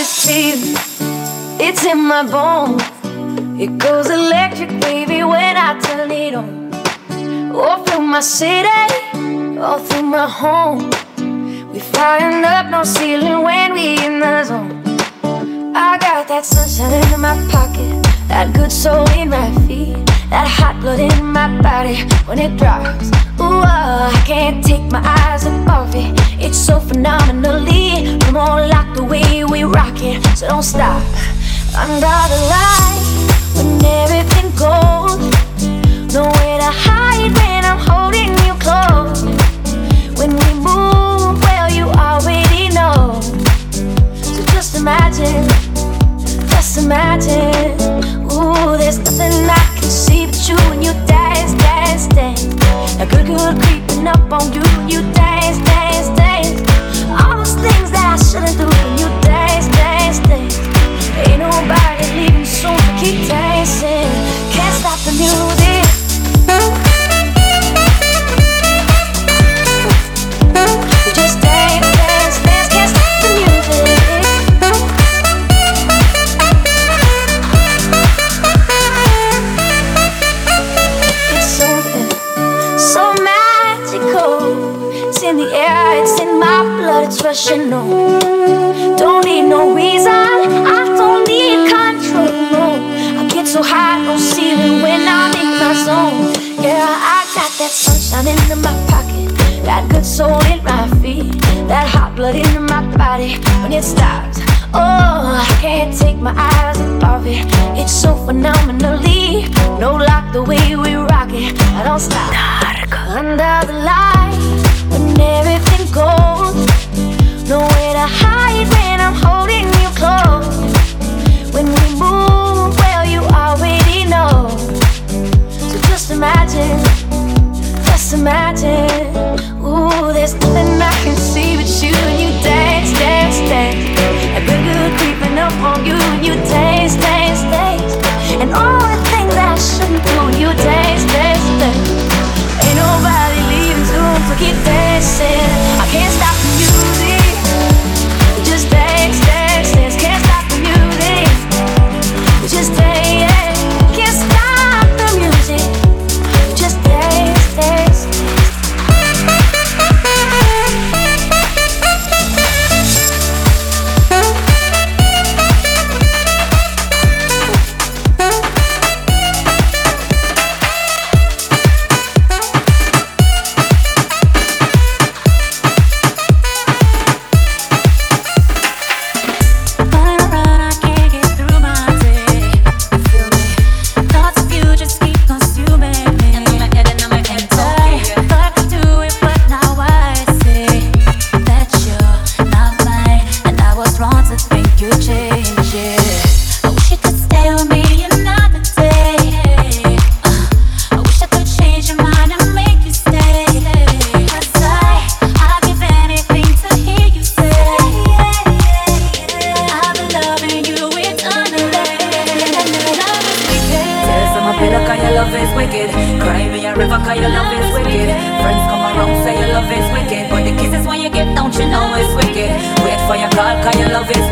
this feeling, it's in my bones. It goes electric, baby, when I turn it on. All through my city, all through my home. We flying up, no ceiling when we in the zone. I got that sunshine in my pocket, that good soul in my feet, that hot blood in my body when it drops. Ooh, oh, I can't take my eyes off it. It's so phenomenally. Come on, like the way we rock it, so don't stop. Under the lights, when everything goes, nowhere to hide when I'm holding you close. When we move, well, you already know. So just imagine, just imagine. Ooh, there's nothing I see but you when you dance, dance, dance. Creeping up on you you dance, dance, dance. All those things that I shouldn't do you dance, dance, dance. Ain't nobody leaving keep dancing. Can't stop the music. Don't need no reason, I don't need control. No. I get so high, no ceiling when I'm in my zone. Yeah, I got that sunshine in my pocket, that good soul in my feet, that hot blood in my body when it stops. Oh, I can't take my eyes off it. It's so phenomenally. No lock the way we rock it. I don't stop. Under the light,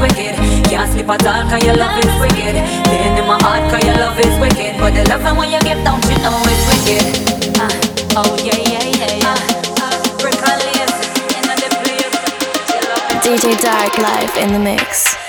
wicked. Can't sleep at all cause your love is wicked. Pain in my heart cause your love is wicked. But the love when you give don't you know it's wicked? Uh, Oh yeah yeah yeah yeah. Uh, is DJ Dark live in the mix.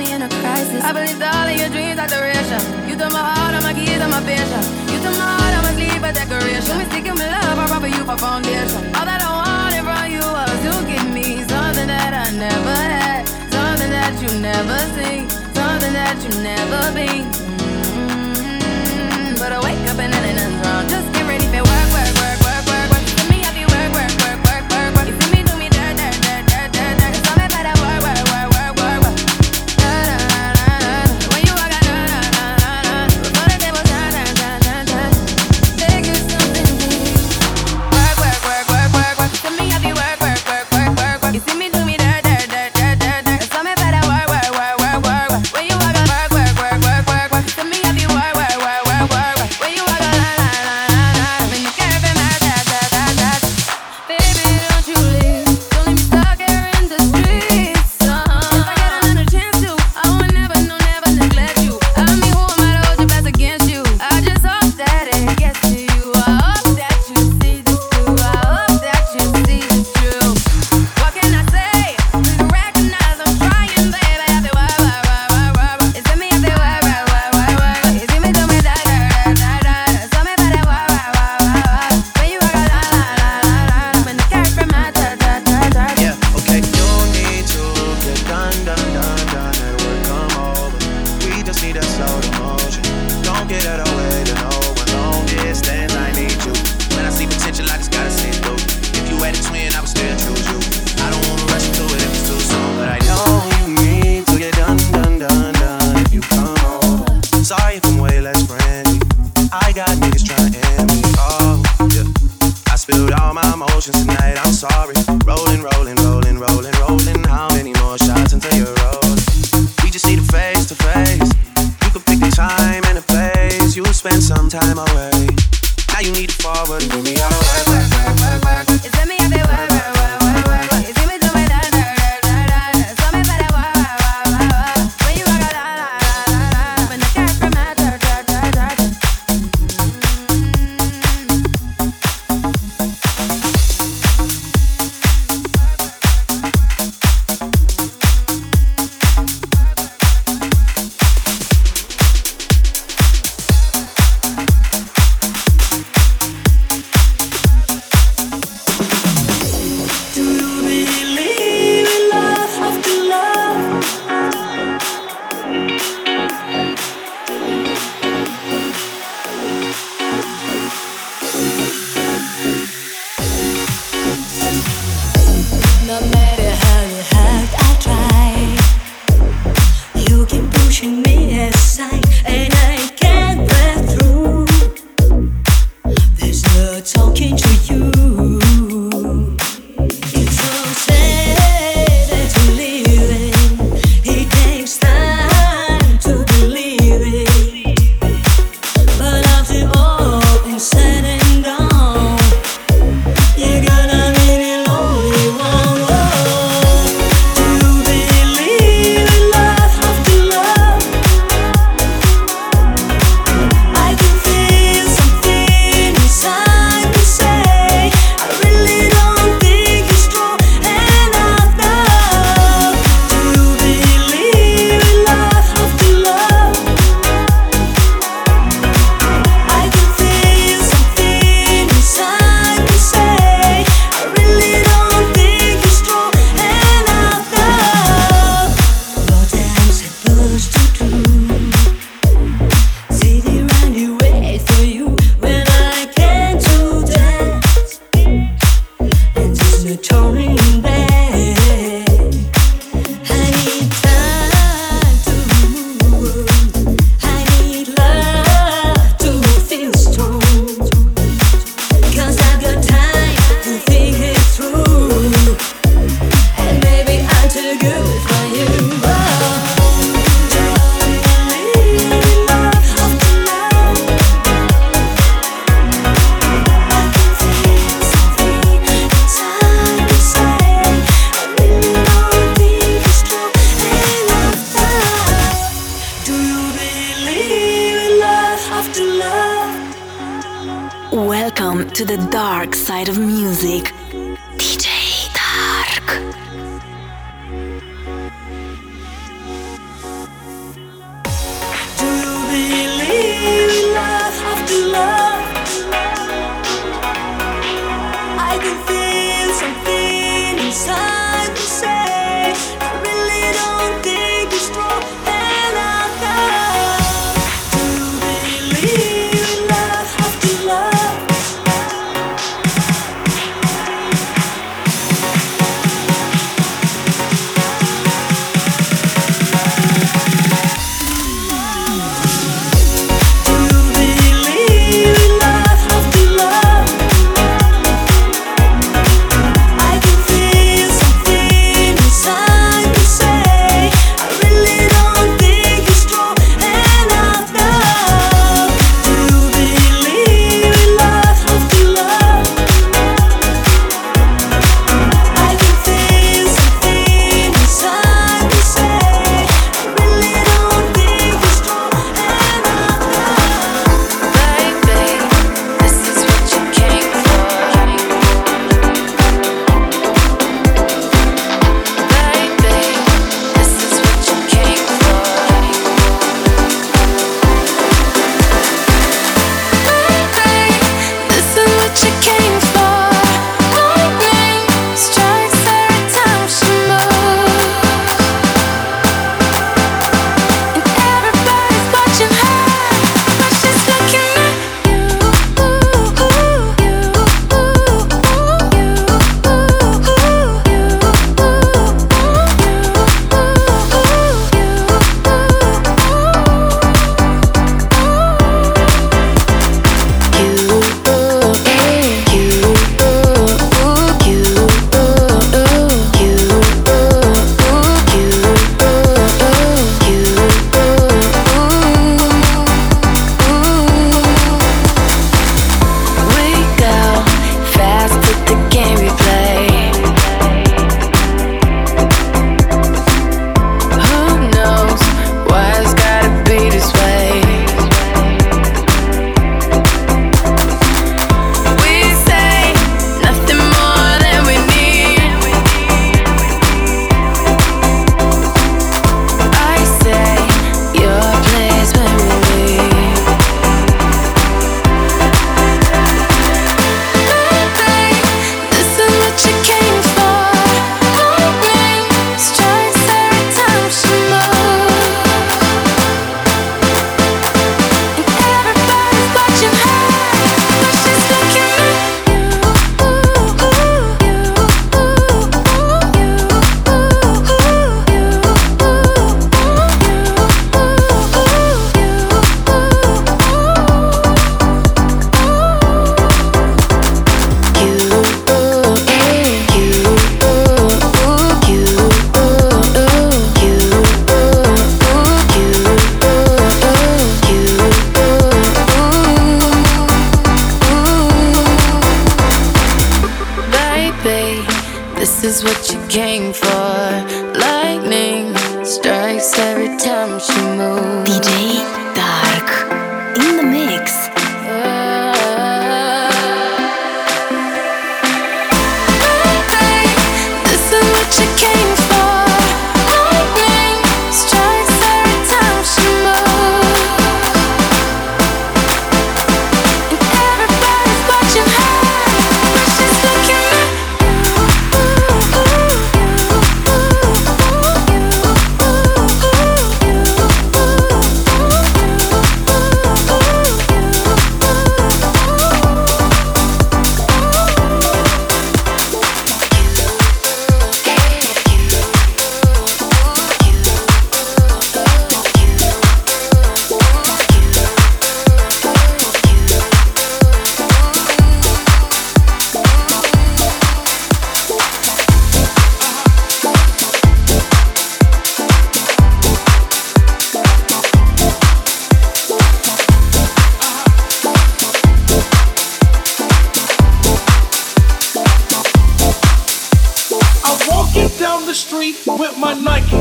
Me in a crisis. I believe all of your dreams are duration. You took my heart, all my keys, and my vision. You took my heart, I must leave a decoration. We sticking with love, I offer you for foundation. All that I wanted from you was to give me something that I never had, something that you never seen, something that you never been. Mm-hmm. But I wake up and nothing's wrong. Just side of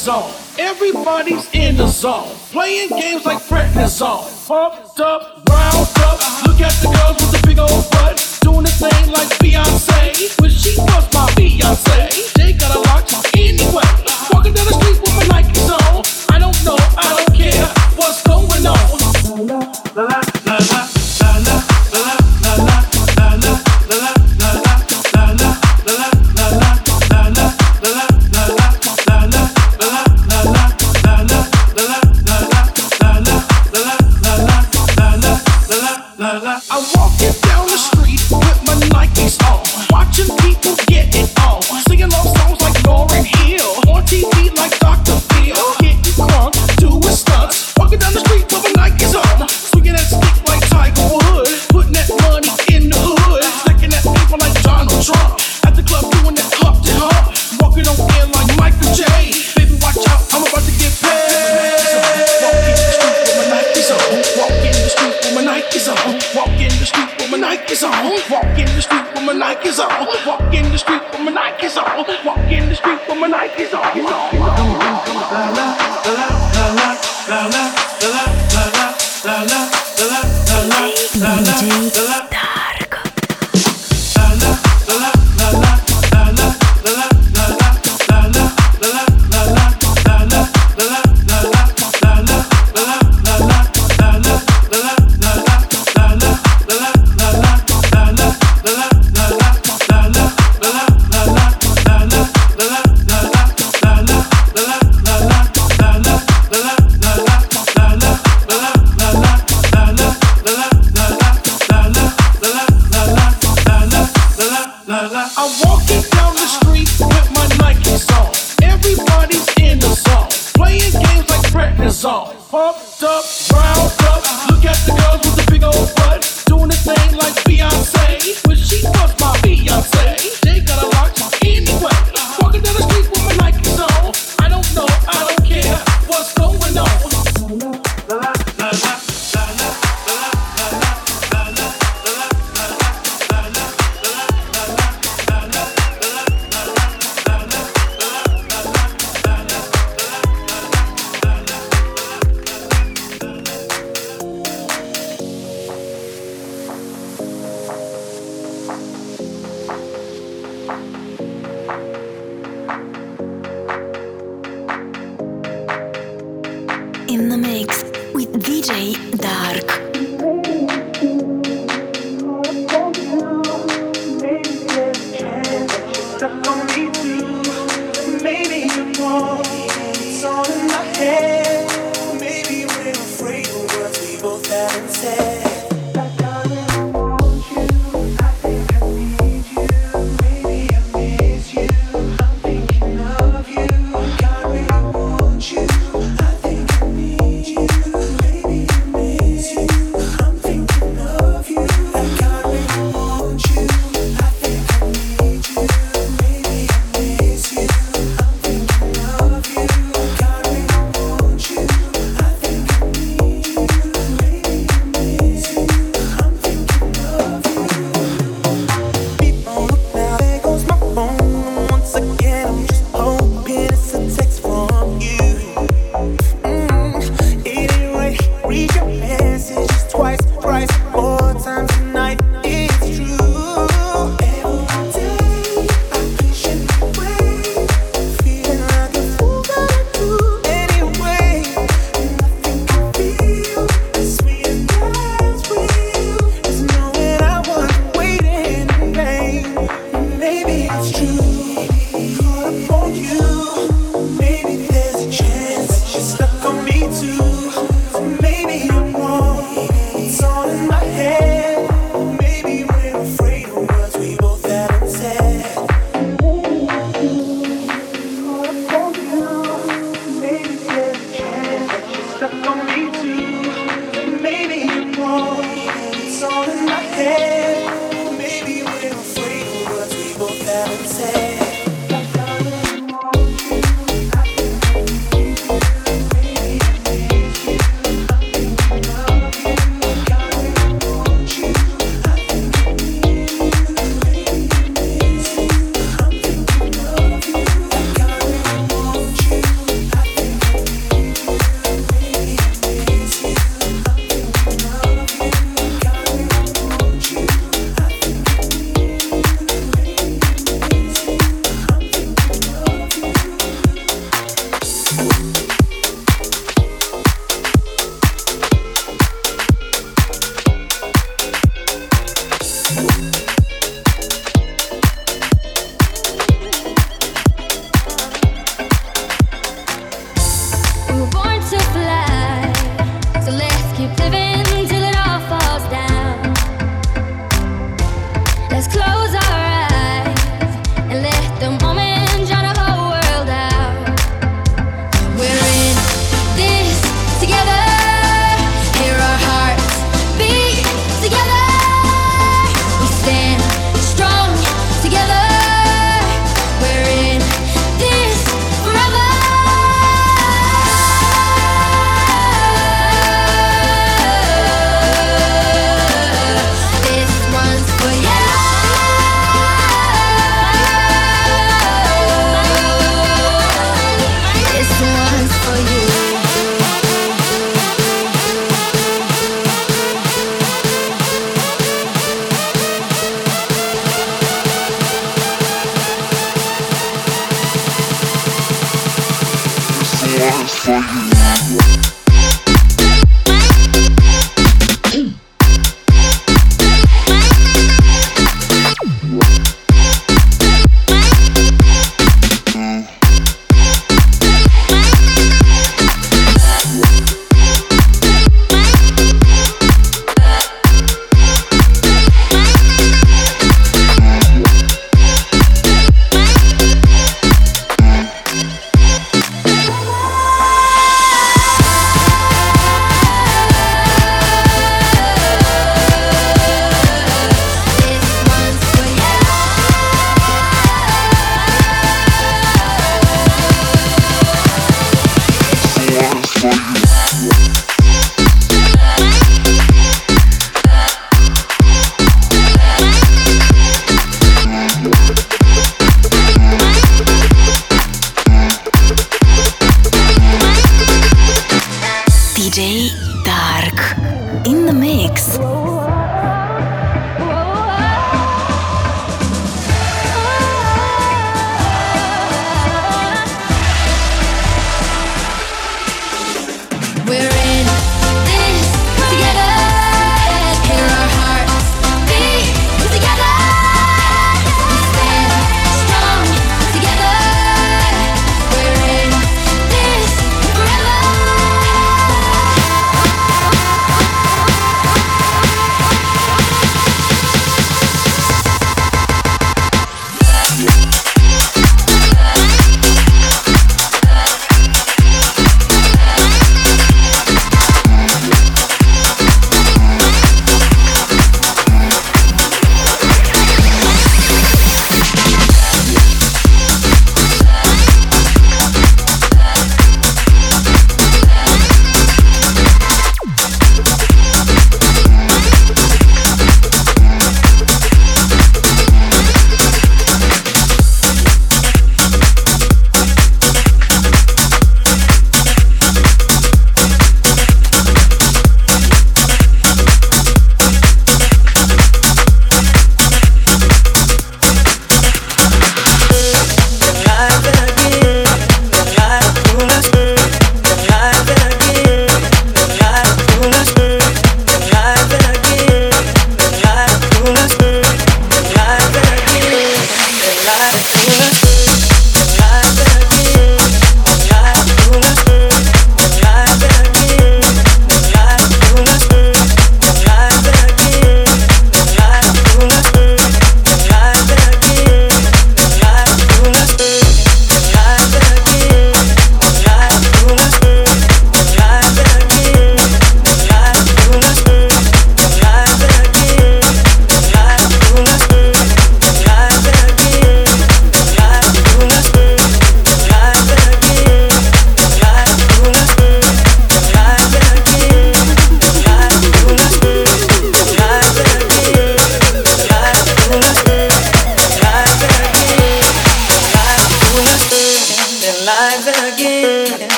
zone. Everybody's in the zone. Playing games like prednisone. Pumped up, round up. Look at the girls with the big old butt. Doing the thing like Beyonce. but she was my Beyonce. They got a lot talk anyway. Walking down the street with a Nike zone. I don't know, I don't care what's going on. La, la, la,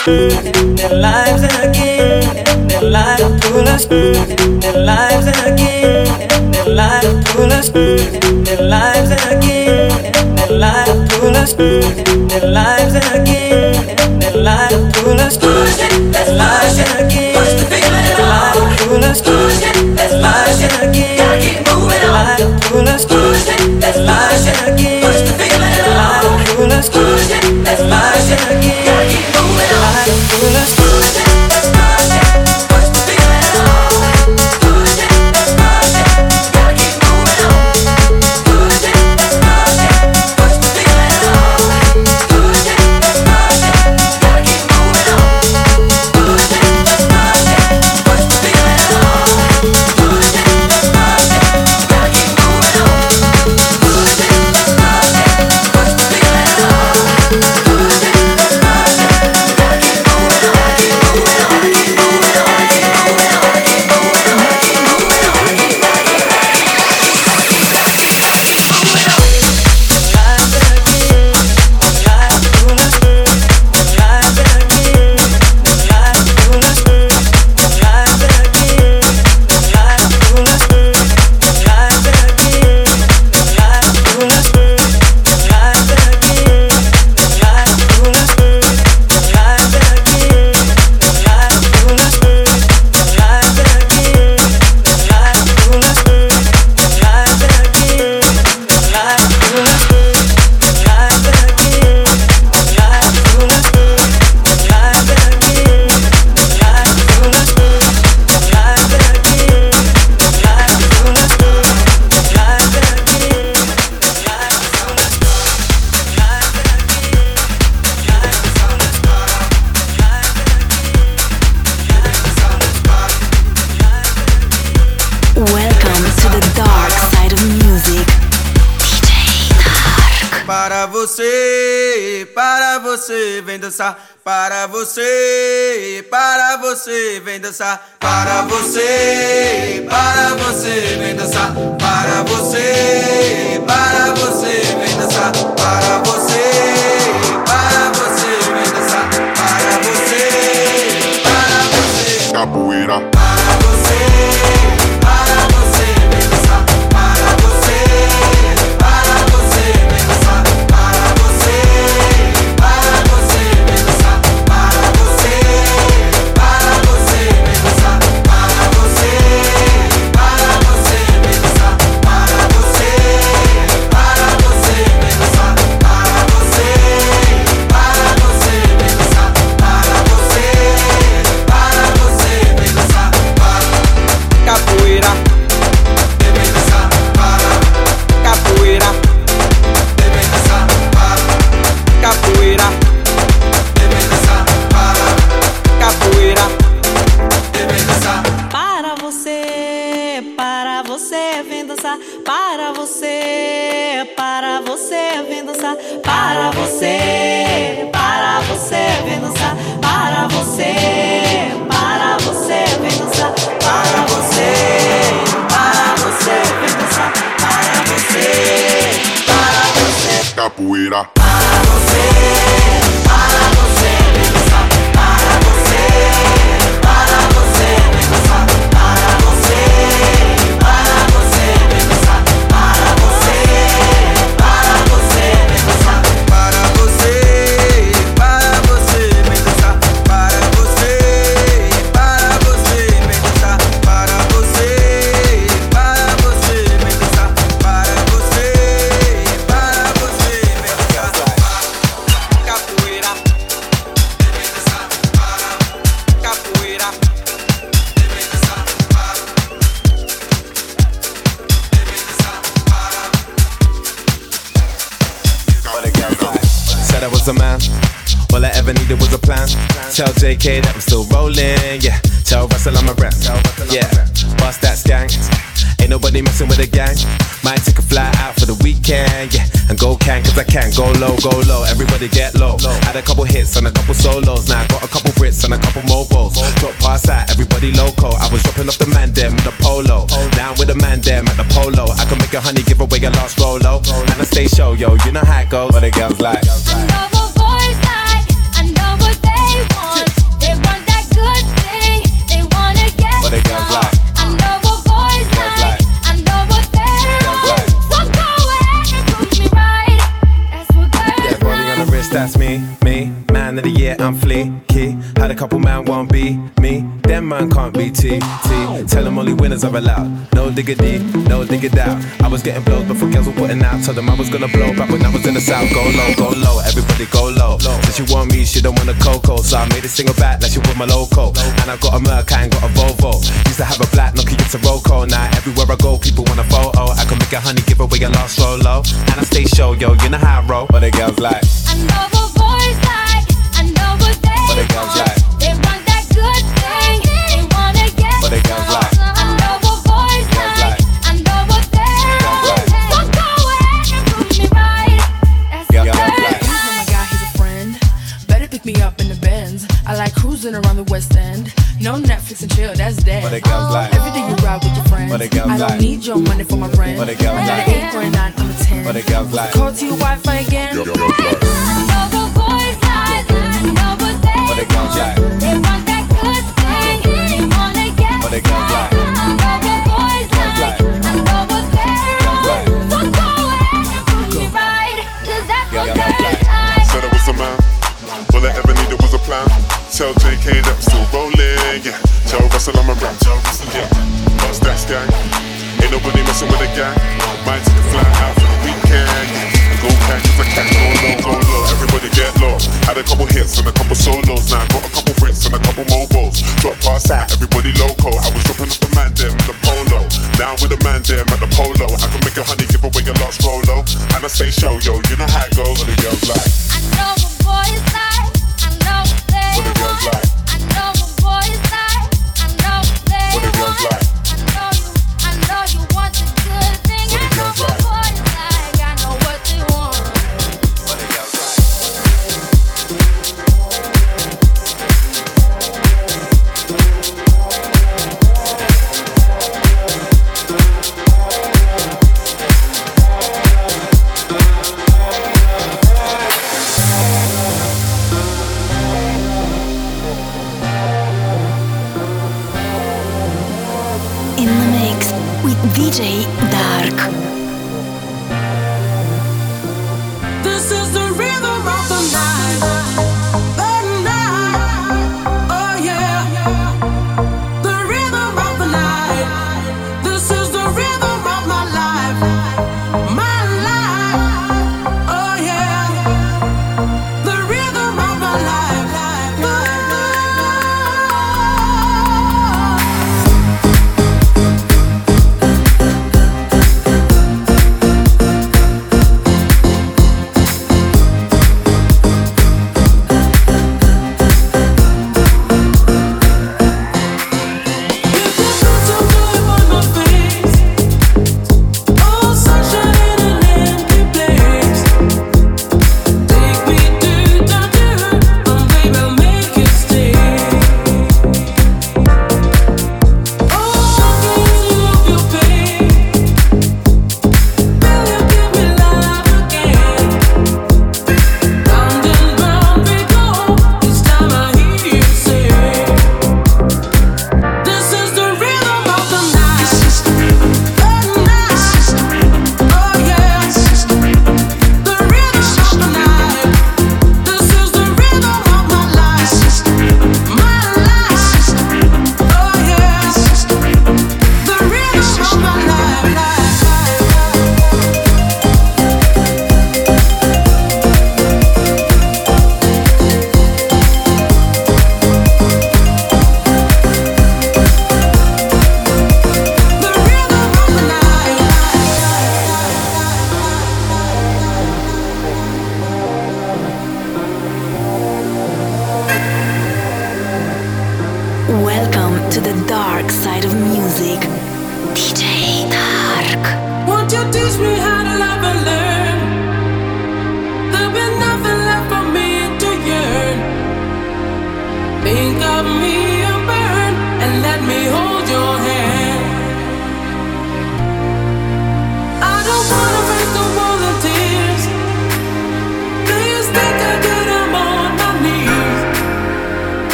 us their lives again, their lives pull us their lives again, their lives pull us their lives again, their lives pull us their lives again, their lives pull us their lives again, their pull us their lives again, gotta keep moving on, their lives pull us their lives again, their lives pull us their lives again. I don't I was a man. All I ever needed was a plan. Tell JK that I'm still rolling, yeah. Tell Russell I'm a rep, yeah. Bust that skank. Ain't nobody messing with a gang. Might take a fly out for the weekend, yeah. And go can, cause I can. Go low, go low, everybody get low. Had a couple hits and a couple solos. Now I got a couple Brits and a couple mobiles. Drop past that, everybody loco. I was dropping off the man them with a polo. Down with the man them at the polo. I can make a honey give away a lost rolo. And I stay show, yo, you know how it goes. What the girls like. I know what boys like, I know what they want. that's me. Told them man can't be TT. Tell them only winners of a lot no need no nigga doubt I was getting blocked before girls were put and now them I was gonna blow back when I was in the south. Go low, go low, everybody go low. Since you want me, she don't want a cocoa. So I made a single back like she want my loco. And I got a Merc, I ain't got a Volvo. Used to have a black Nokia, it's a Roco. Now everywhere I go, people want a photo. I can make a honey, give away a lost Rolo. And I stay show, yo, you know how I roll. But the girls like. What they But the girls like. They want that good thing, they wanna get But the girls oh like. cruising around the West End. No Netflix and chill, that's dead. But the girls like. Every day you ride with your friends. But the girls I don't like. need your money for my rent. But the girls I got an eight or a nine, I'm a ten. But the girls like. Call to your Wi-Fi again. Yo, yo, yo. But the girls like. They want that good thing, they But the girls like.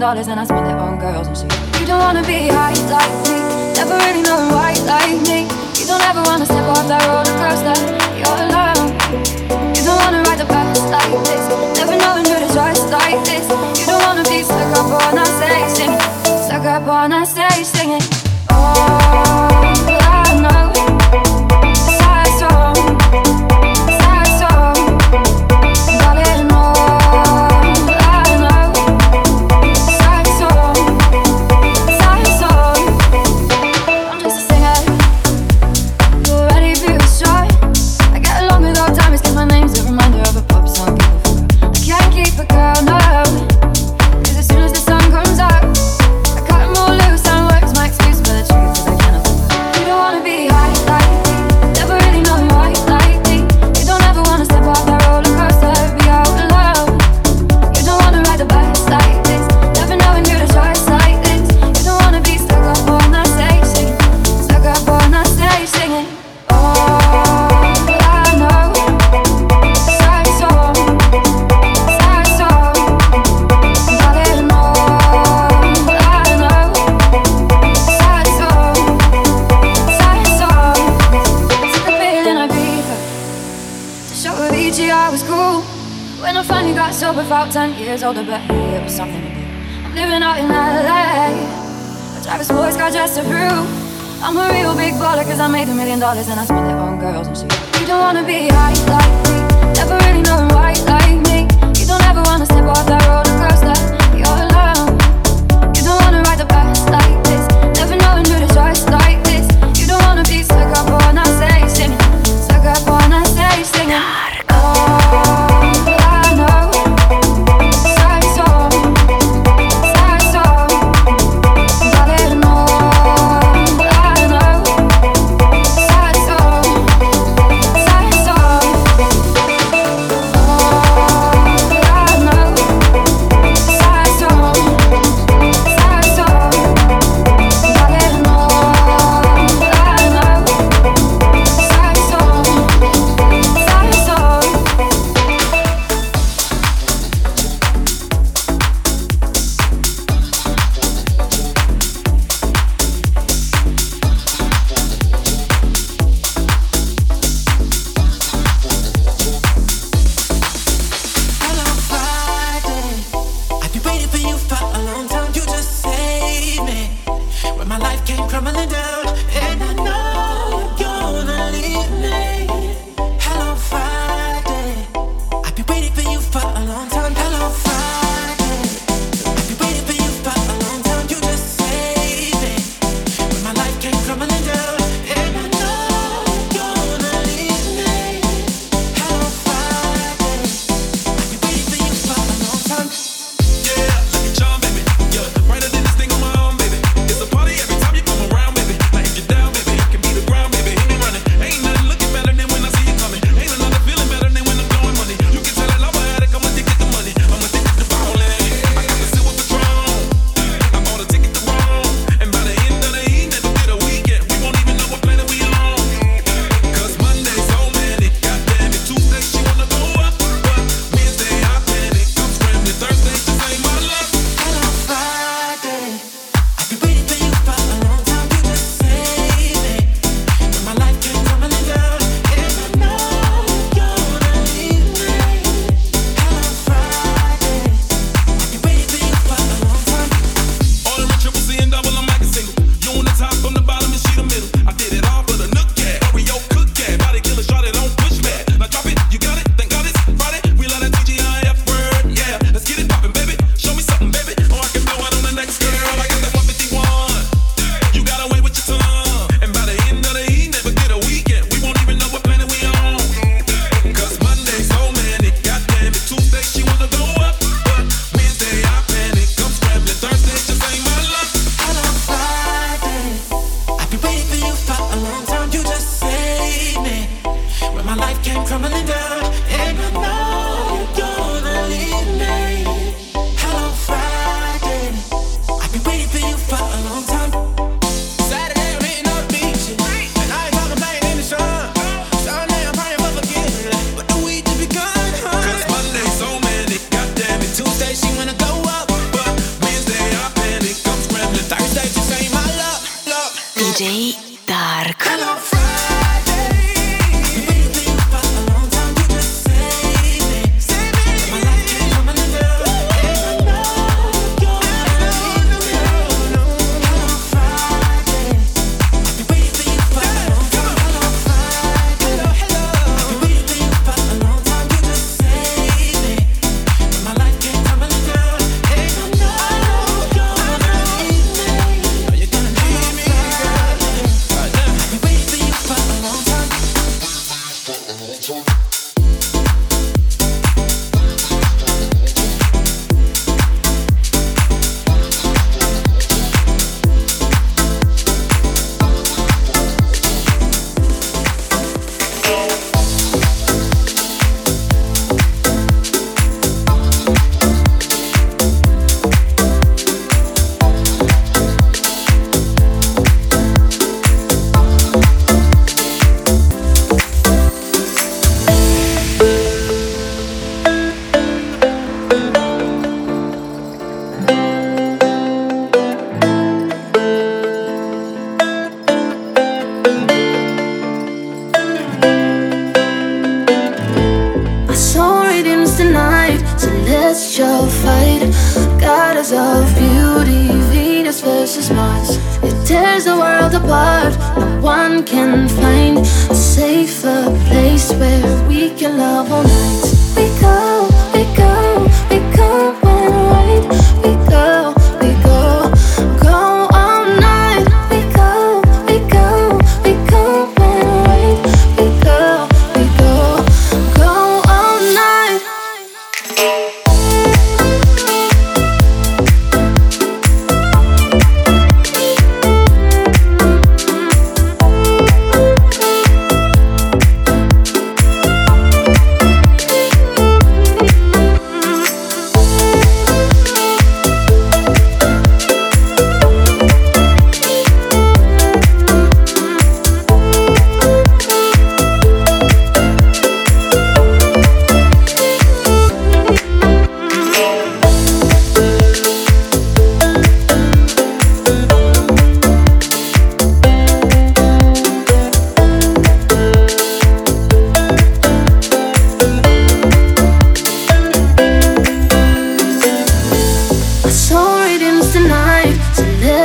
Dollars and I spend it on girls and shit. You don't wanna be high like me, never really know white like me. You don't ever wanna step off that roller coaster, you're alone. You don't wanna ride the bus like this, never knowing who to trust like this. You don't wanna be stuck up on a stage singing, stuck up on a stage singing. Oh,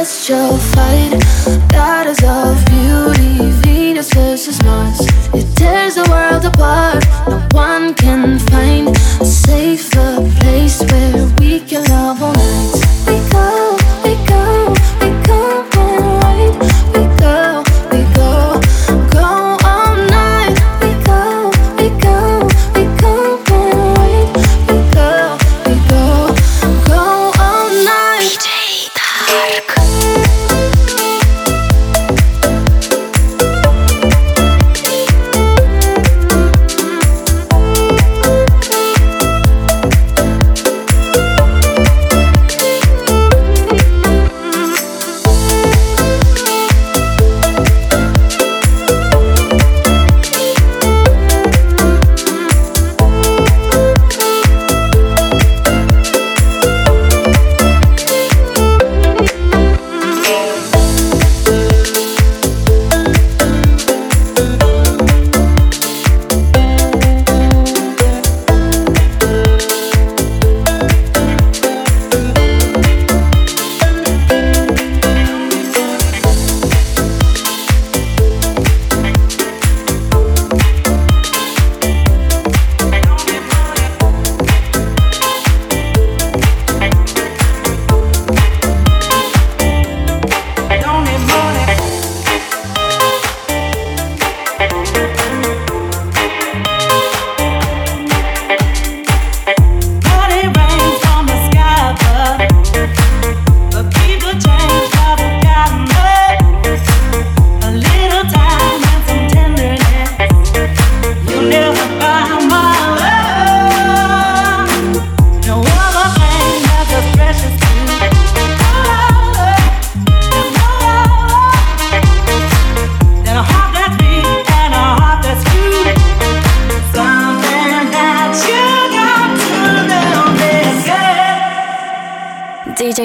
celestial fight. Goddess